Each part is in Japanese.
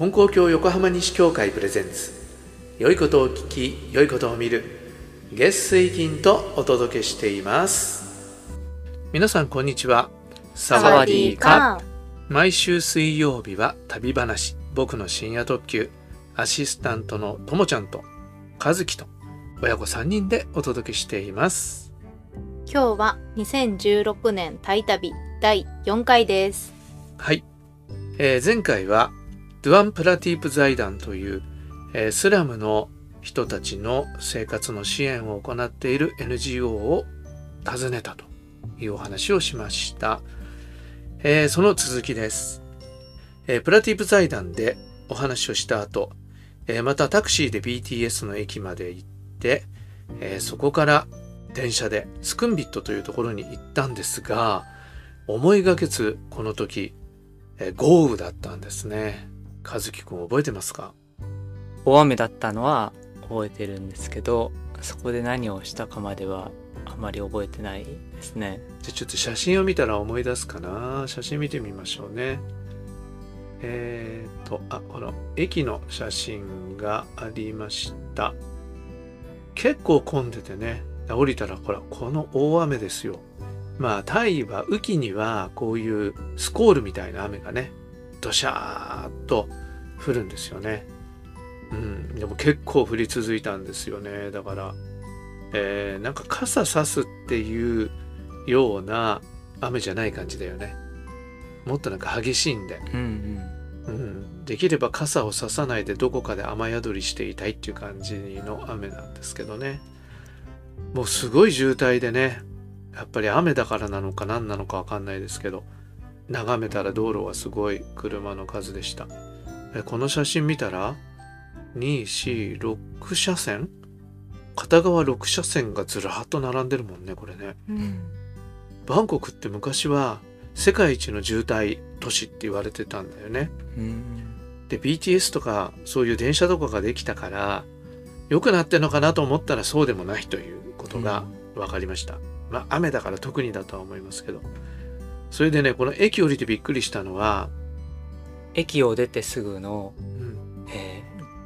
金光教横浜西教会プレゼンツ。良いことを聞き良いことを見る。月水金とお届けしています。皆さんこんにちは。ササワディーカ毎週水曜日は旅話。僕の深夜特急。アシスタントのともちゃんと和樹と親子3人でお届けしています。今日は2016年タイ旅第4回です。はい、えー前回はドゥアンプラティープ財団という、スラムの人たちの生活の支援を行っている NGO を訪ねたというお話をしました、えーその続きです、えープラティープ財団でお話をした後、えーまたタクシーで BTS の駅まで行って、えそこから電車でスクンビットというところに行ったんですが思いがけずこの時え豪雨だったんですね。和樹くん覚えてますか？大雨だったのは覚えてるんですけどそこで何をしたかまではあまり覚えてないですねじゃあちょっと写真を見たら思い出すかな？写真見てみましょうね。えー、と、あ、この駅の写真がありました。結構混んでてね、降りたらほら、この大雨ですよ。まあ、タイは雨季にはこういうスコールみたいな雨がね、ドシャーっと降るんですよね。うん、でも結構降り続いたんですよね。だから、えーなんか傘さすっていうような雨じゃない感じだよね。もっとなんか激しいんで、うんうん、できれば傘をささないでどこかで雨宿りしていたいっていう感じの雨なんですけどね。もうすごい渋滞でね、やっぱり雨だからなのか何なのかわかんないですけど、眺めたら道路はすごい車の数でした。えこの写真見たら、2、4、6車線？片側6車線がずらーっと並んでるもんね、これね。うんバンコクって昔は世界一の渋滞都市って言われてたんだよね。うんうんで BTS とかそういう電車とかができたから良くなってんのかなと思ったらそうでもないということが分かりました。まあ雨だから特にだとは思いますけど。それでねこの駅降りてびっくりしたのは、駅を出てすぐの、うん、え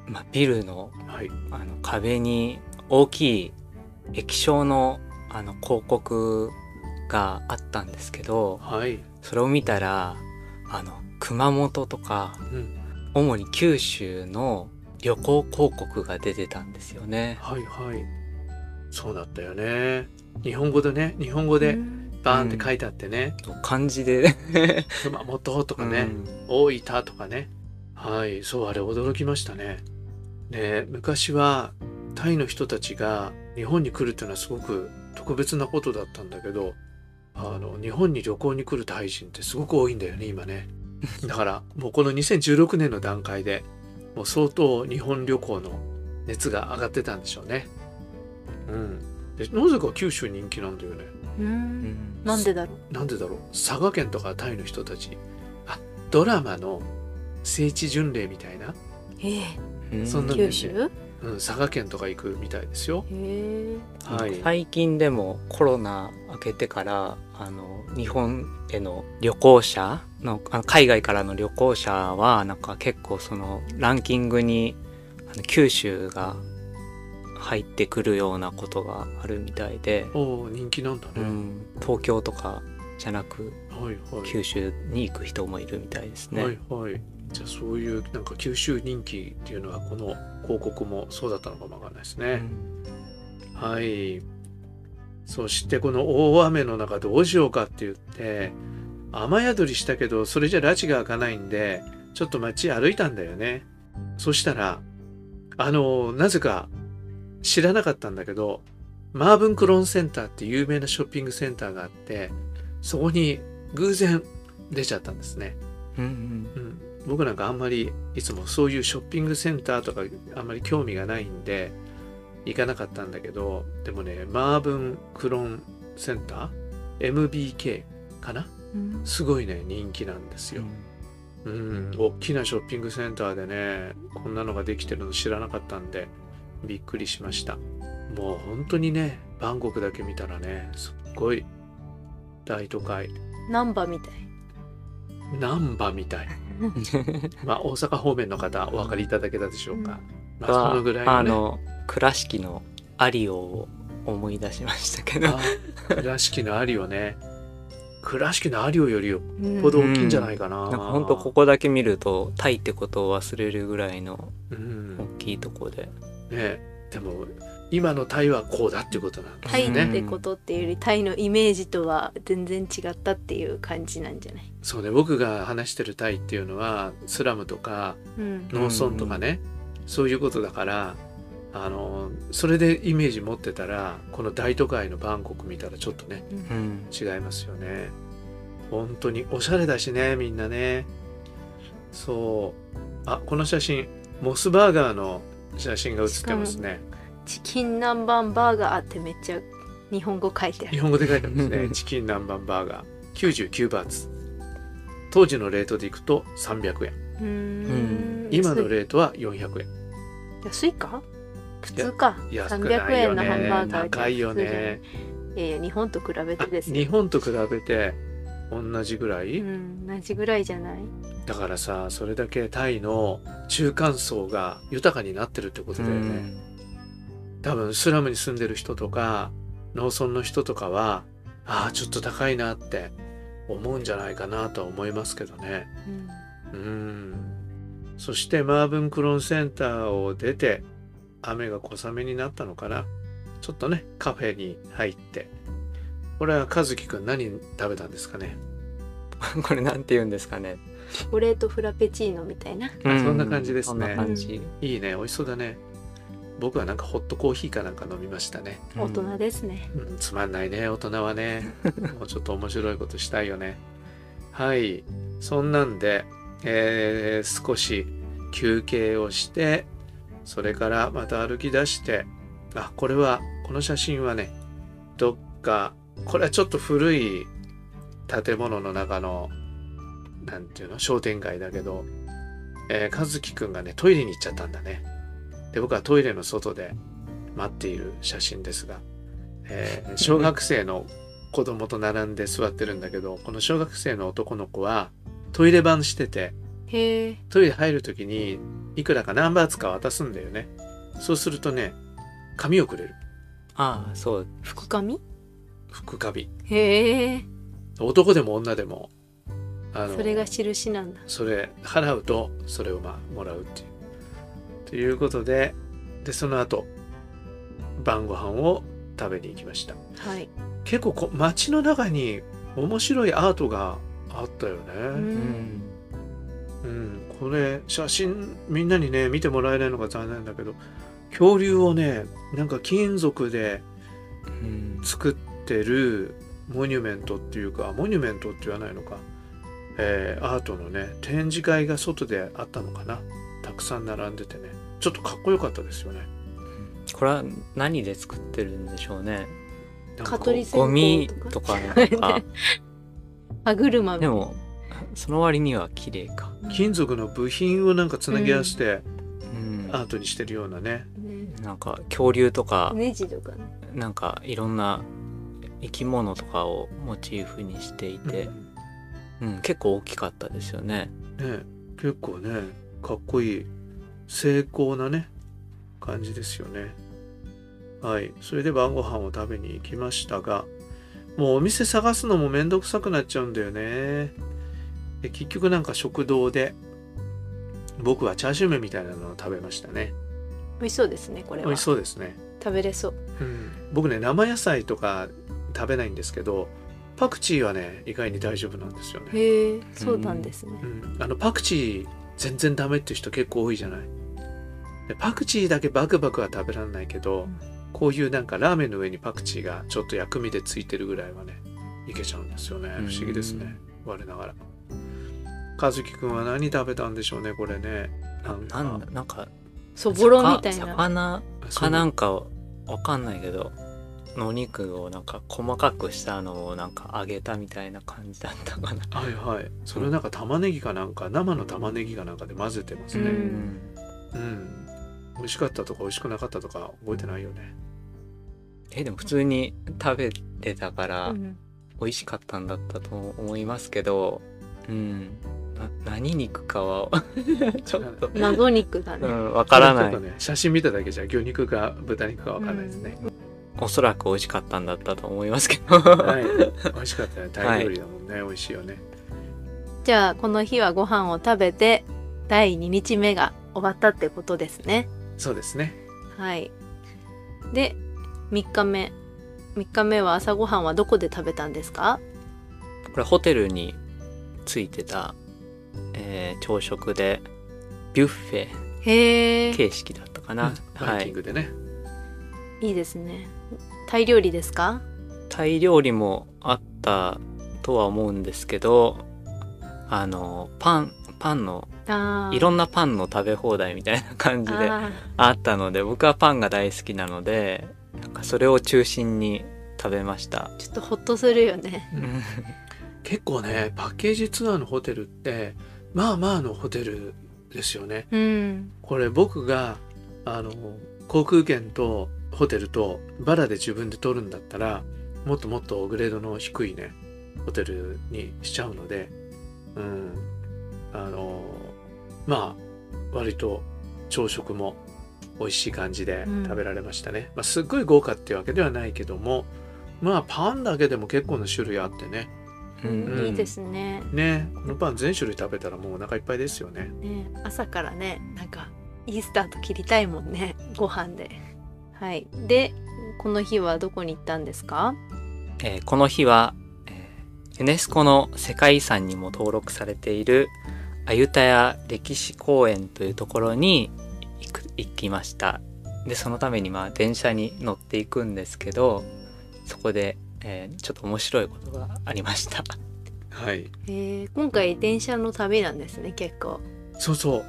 ーまあ、ビルのはい。あの壁に大きい液晶のあの広告があったんですけどはい、それを見たらあの熊本とかうん、主に九州の旅行広告が出てたんですよね。はいはい。そうだったよね。日本語でね日本語でバーンって書いてあってね、漢字で、熊本とかね、うん。大分とかね。はいそうあれ驚きましたね。で昔はタイの人たちが日本に来るっていうのはすごく特別なことだったんだけどあの日本に旅行に来るタイ人ってすごく多いんだよね今ね。だからもうこの2016年の段階でもう相当日本旅行の熱が上がってたんでしょうね。うん。でなぜか九州人気なんだよねううん。んなんでだろう？なんでだろう？佐賀県とかタイの人たちあドラマの聖地巡礼みたいな、えうん。そんなえ九州？うん、佐賀県とか行くみたいですよ。はい。最近でもコロナ明けてからあの日本への旅行者のあの海外からの旅行者はなんか結構そのランキングにあの九州が入ってくるようなことがあるみたいで、おお人気なんだね、うん、東京とかじゃなくはいはい。九州に行く人もいるみたいですね。はいはい。じゃあそういうなんか九州人気っていうのはこの広告もそうだったのかもわかんないですね、はい。そしてこの大雨の中どうしようかって言って雨宿りしたけどそれじゃ拉致が開かないんでちょっと街歩いたんだよね。そしたらあのなぜか知らなかったんだけどマーブンクロンセンターって有名なショッピングセンターがあってそこに偶然出ちゃったんですね、うんうん。うん、僕なんかあんまりいつもそういうショッピングセンターとかあんまり興味がないんで行かなかったんだけどでもねマーブンクロンセンター MBK かな？うん。すごいね人気なんですよ、うん、大きなショッピングセンターでねこんなのができてるの知らなかったんでびっくりしました。もう本当にねバンコクだけ見たらねすっごい大都会。ナンバみたい。難波みたい。まあ大阪方面の方お分かりいただけたでしょうか、まあ、はそのぐらいの,、ね、あの倉敷のアリオを思い出しましたけど。あ倉敷のアリオね。倉敷のアリオよりようんっぽど大きいんじゃないかな、なんか本当ここだけ見るとタイってことを忘れるぐらいのうん。大きいとこで、ね。でも今のタイはこうだっていうことなんですタイね、ってことっていうよりタイのイメージとは全然違ったっていう感じなんじゃない、そうね。僕が話してるタイっていうのはスラムとかうん、農村とかね、そういうことだからあのそれでイメージ持ってたらこの大都会のバンコク見たらちょっとねうん、違いますよね。本当におしゃれだしねみんなね。そう。あこの写真モスバーガーの写真が写ってますね。チキン南蛮バーガーってめっちゃ日本語書いてある。日本語で書いてあるんですね。チキン南蛮バーガー。99バーツ。当時のレートでいくと300円。今のレートは400円。安いか？普通か。安くないよ300円のハンねバーガーって高いよね。いやいや日本と比べてです日ね本と比べて同じぐらい、うん同じぐらいじゃない？だからさそれだけタイの中間層が豊かになってるってことだよね、多分スラムに住んでる人とか農村の人とかはああちょっと高いなって思うんじゃないかなとは思いますけどね。うん。うん。そしてマーブンクロンセンターを出て雨が小雨になったのかな。ちょっとねカフェに入ってこれは和樹くん何食べたんですかね？これなんて言うんですかね、チョコレートフラペチーノみたいな。あそんな感じですね。そんな感じ、いいね。美味しそうだね。僕はなんかホットコーヒーかなんか飲みましたね。大人ですね。うん、つまんないね。大人はね。もうちょっと面白いことしたいよね。はい。そんなんで、えー少し休憩をしてそれからまた歩き出してあこれはこの写真はねどっかこれはちょっと古い建物の中のなんていうの商店街だけど、えー、和樹くんがねトイレに行っちゃったんだね。で僕はトイレの外で待っている写真ですがえー小学生の子供と並んで座ってるんだけどこの小学生の男の子はトイレ版しててへえトイレ入る時にいくらか何バーツか渡すんだよね。そうするとね紙をくれる。ああそう。福紙福紙へえ。男でも女でもあのそれが印なんだ。それ払うとそれをまあもらうっていう。ということででその後晩ご飯を食べに行きました。はい、結構こ街の中に面白いアートがあったよね、ううん。んうん、これ写真みんなにね見てもらえないのが残念だけど恐竜をねなんか金属でうん。作ってるモニュメントっていうかモニュメントって言わないのか、えーアートのね展示会が外であったのかな。たくさん並んでてね。ちょっとかっこよかったですよね。これは何で作ってるんでしょうね。蚊取り線ゴミ香とかなんか。歯車でもその割には綺麗か。金属の部品をなんかつなぎ合わせてうん。アートにしてるようなね、ね。なんか恐竜とかネジとかね。なんかいろんな生き物とかをモチーフにしていて、うん。結構大きかったですよね。ね結構ねかっこいい精巧なね感じですよね。はい。それで晩ご飯を食べに行きましたがもうお店探すのもめんどくさくなっちゃうんだよね。で結局なんか食堂で僕はチャーシュー麺みたいなのを食べましたね。美味しそうですねこれは。美味しそうですね、食べれそう。うん、僕ね生野菜とか食べないんですけどパクチーはね意外に大丈夫なんですよね。へえそうなんですね。うん、あのパクチー全然ダメっていう人結構多いじゃない。でパクチーだけバクバクは食べられないけど、うん。こういうなんかラーメンの上にパクチーがちょっと薬味でついてるぐらいはねいけちゃうんですよね。うん。不思議ですね。我ながら。和樹くんは何食べたんでしょうねこれね。なんか。なんだなんかそぼろみたい魚な。魚かなんかわかんないけどのお肉をなんか細かくしたのをなんか揚げたみたいな感じだったかな。はいはい。それなんか玉ねぎかなんか生の玉ねぎかなんかで混ぜてますうね。うん。うん、美味しかったとか美味しくなかったとか覚えてないよね。えでも普通に食べてたからうん。美味しかったんだったと思いますけど、うん、な何肉かは ちょっと、謎肉だね、うん、わからない。ね写真見ただけじゃ牛肉か豚肉かわかんないですね、おそらく美味しかったんだったと思いますけど。はい。美味しかったよ。タイ料理だもんね、美味しいよね。じゃあこの日はご飯を食べて第2日目が終わったってことですね。そうですね。はい。で3日目。3日目は朝ごはんはどこで食べたんですか？これホテルについてた、えー朝食でビュッフェへえ形式だったかな、バはい。イキングでね、いいですねタイ料理ですか？タイ料理もあったとは思うんですけどあのパンパンのいろんなパンの食べ放題みたいな感じでああったので僕はパンが大好きなのでなんかそれを中心に食べました、ーちょっとホッとするよね。結構ねパッケージツアーのホテルってまあまあのホテルですよね。うん。これ僕があの航空券とホテルとバラで自分で取るんだったらもっともっとグレードの低いねホテルにしちゃうのでうんあのまあ割と朝食も美味しい感じでうん。食べられましたね、まあ、すっごい豪華っていうわけではないけどもまあパンだけでも結構な種類あってね。うん。いいですね。ねこのパン全種類食べたらもうお腹いっぱいですよね。ね朝からねなんかいいスタート切りたいもんねご飯ではい。でこの日はどこに行ったんですか？えーこの日は、えーユネスコの世界遺産にも登録されているアユタヤ歴史公園というところに行く行きました。でそのためにまあ電車に乗っていくんですけどそこで、えーちょっと面白いことがありました。はい。えー今回電車の旅なんですね結構、そうそう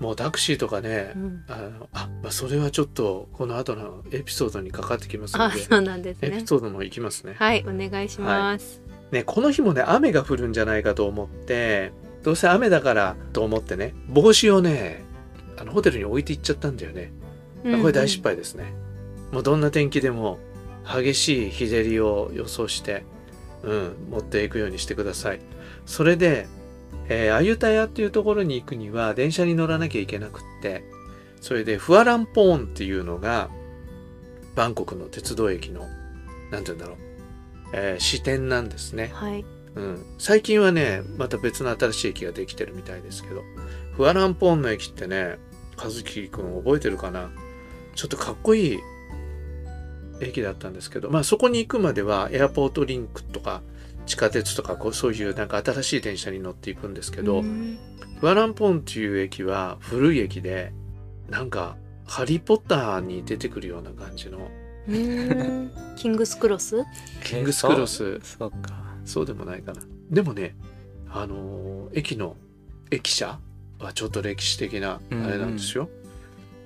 もうタクシーとかね、うん、あのあ、まあ、それはちょっとこの後のエピソードにかかってきますのであそうなんですエねピソードのいきますね。はいお願いします、ねこの日もね雨が降るんじゃないかと思ってどうせ雨だからと思ってね帽子をねあのホテルに置いていっちゃったんだよね、うんうん。これ大失敗ですね。もうどんな天気でも激しい日照りを予想して、うん、持っていくようにしてください。それで、えーアユタヤっていうところに行くには電車に乗らなきゃいけなくってそれでフアランポーンっていうのがバンコクの鉄道駅のなんて言うんだろう、えー支店なんですね。はい。うん、最近はねまた別の新しい駅ができてるみたいですけどフアランポーンの駅ってね和樹くん覚えてるかな？ちょっとかっこいい駅だったんですけどまあそこに行くまではエアポートリンクとか地下鉄とかこうそういうなんか新しい電車に乗っていくんですけど、うん。フアランポーンっていう駅は古い駅でなんかハリー・ポッターに出てくるような感じの。うんキングスクロス？キングスクロス。えそうそうか。そうでもないかな。でもね、あのー駅の駅舎はちょっと歴史的なあれなんですよ。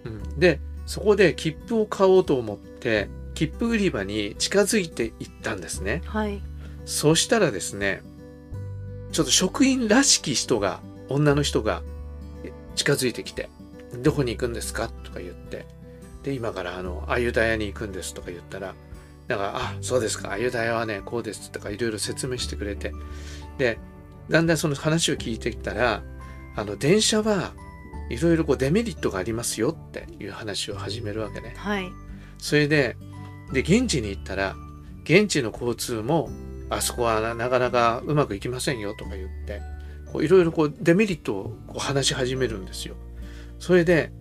うん。で、そこで切符を買おうと思って、切符売り場に近づいていったんですね。はいそうしたらですね、ちょっと職員らしき人が、女の人がえ近づいてきて、どこに行くんですか？とか言って、で、今からあの、アユダヤに行くんですとか言ったら、だから、あ、そうですか、アユダヤはね、こうですとかいろいろ説明してくれて、で、だんだんその話を聞いてきたら、あの、電車はいろいろこうデメリットがありますよっていう話を始めるわけね。はい。それで、で、現地に行ったら、現地の交通も、あそこはななかなかうまくいきませんよとか言って、こういろいろこうデメリットをこう話し始めるんですよ。それで、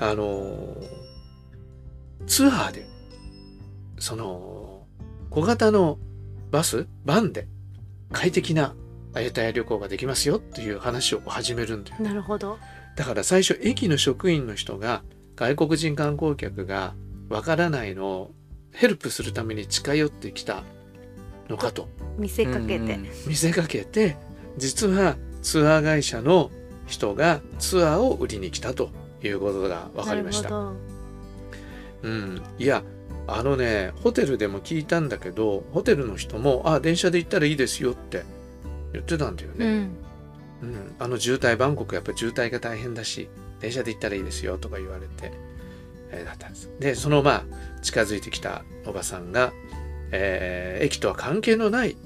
あのーツアーで、その、小型のバス、バンで快適なアユタヤ旅行ができますよっていう話を始めるんだよねなるほどだから最初駅の職員の人が外国人観光客がわからないのをヘルプするために近寄ってきたのかと。見せかけて、うん見せかけて実はツアー会社の人がツアーを売りに来たということが分かりました。うん、いやあのねホテルでも聞いたんだけどホテルの人も「あ電車で行ったらいいですよ」って言ってたんだよね。どうん。うん、あの渋滞バンコクやっぱ渋滞が大変だし電車で行ったらいいですよとか言われて、えーだったんです。でそのまあ近づいてきたおばさんが、えー駅とは関係のない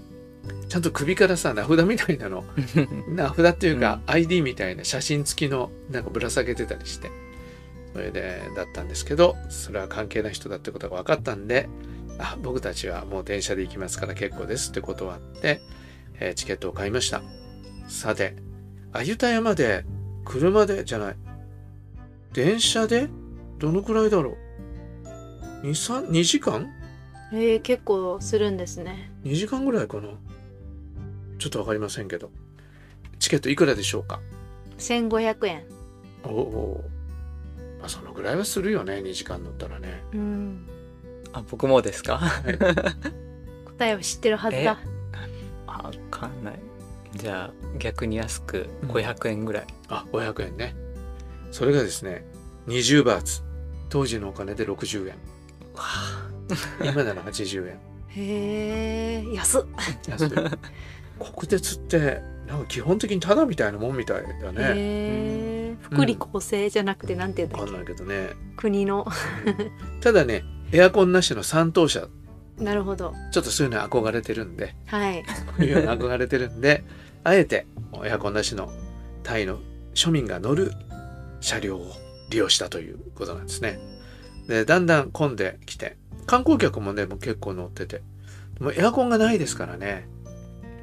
ちゃんと首からさ名札みたいなの。名札っていうか、ID みたいな写真付きのなんかぶら下げてたりして。それでだったんですけどそれは関係ない人だってことが分かったんであ僕たちはもう電車で行きますから結構ですって断って、えーチケットを買いました。さて鮎田山で車でじゃない。電車でどのくらいだろう。2, 2時間？えー、結構するんですね ?2 時間ぐらいかな。ちょっとわかりませんけど。チケットいくらでしょうか？1500円。おお。まあそのぐらいはするよね。2時間乗ったらね。うん。あ僕もですか？答えを知ってるはずだ。あわかんない。じゃあ逆に安くうん。500円ぐらい、あ500円ね。それがですね20バーツ。当時のお金で60円。わあ今なら80円。へえ安っ。安い。国鉄ってなんか基本的にタダみたいなもんみたいだね。へえ福利厚生じゃなくてなんて言うんだっけ、ないけどね。国の。ただねエアコンなしの3等車。なるほど。ちょっとそういうの憧れてるんで。はい。こういうの憧れてるんであえてエアコンなしのタイの庶民が乗る車両を利用したということなんですね。でだんだん混んできて観光客もねもう結構乗ってて。もうエアコンがないですからね。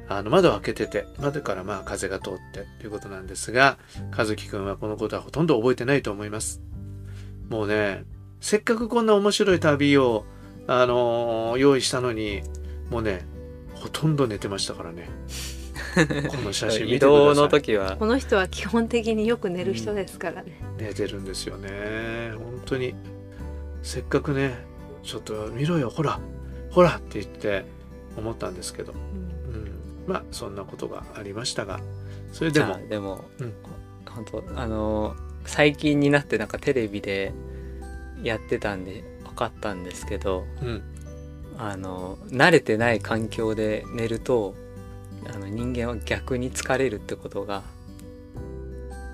あの窓を開けてて。窓からまあ風が通って。ということなんですが和樹くんはこのことはほとんど覚えてないと思います。もうねせっかくこんな面白い旅を、あのー用意したのにもうねほとんど寝てましたからね。この写真見てください。移動の時はこの人は基本的によく寝る人ですからね、寝てるんですよね。本当に。せっかくねちょっと見ろよほらほらって言って思ったんですけど、うん。うん、まあそんなことがありましたが。それでも。でも、うん。本当あの最近になってなんかテレビでやってたんで分かったんですけどうん。あの慣れてない環境で寝るとあの人間は逆に疲れるってことが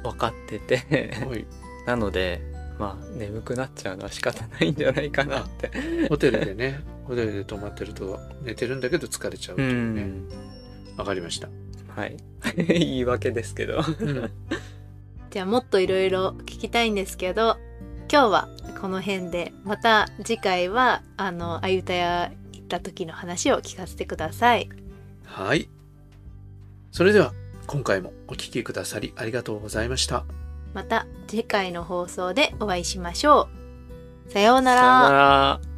分かってて。はい。なのでまあ眠くなっちゃうのは仕方ないんじゃないかなって。ホテルでねホテルで泊まってると寝てるんだけど疲れちゃうとういうね。ん。わかりました、はい。言い訳ですけど。うん。じゃあもっといろいろ聞きたいんですけど今日はこの辺でまた次回はあのあゆたや行った時の話を聞かせてください。はい。それでは今回もお聞きくださりありがとうございましたまた次回の放送でお会いしましょうさようなら。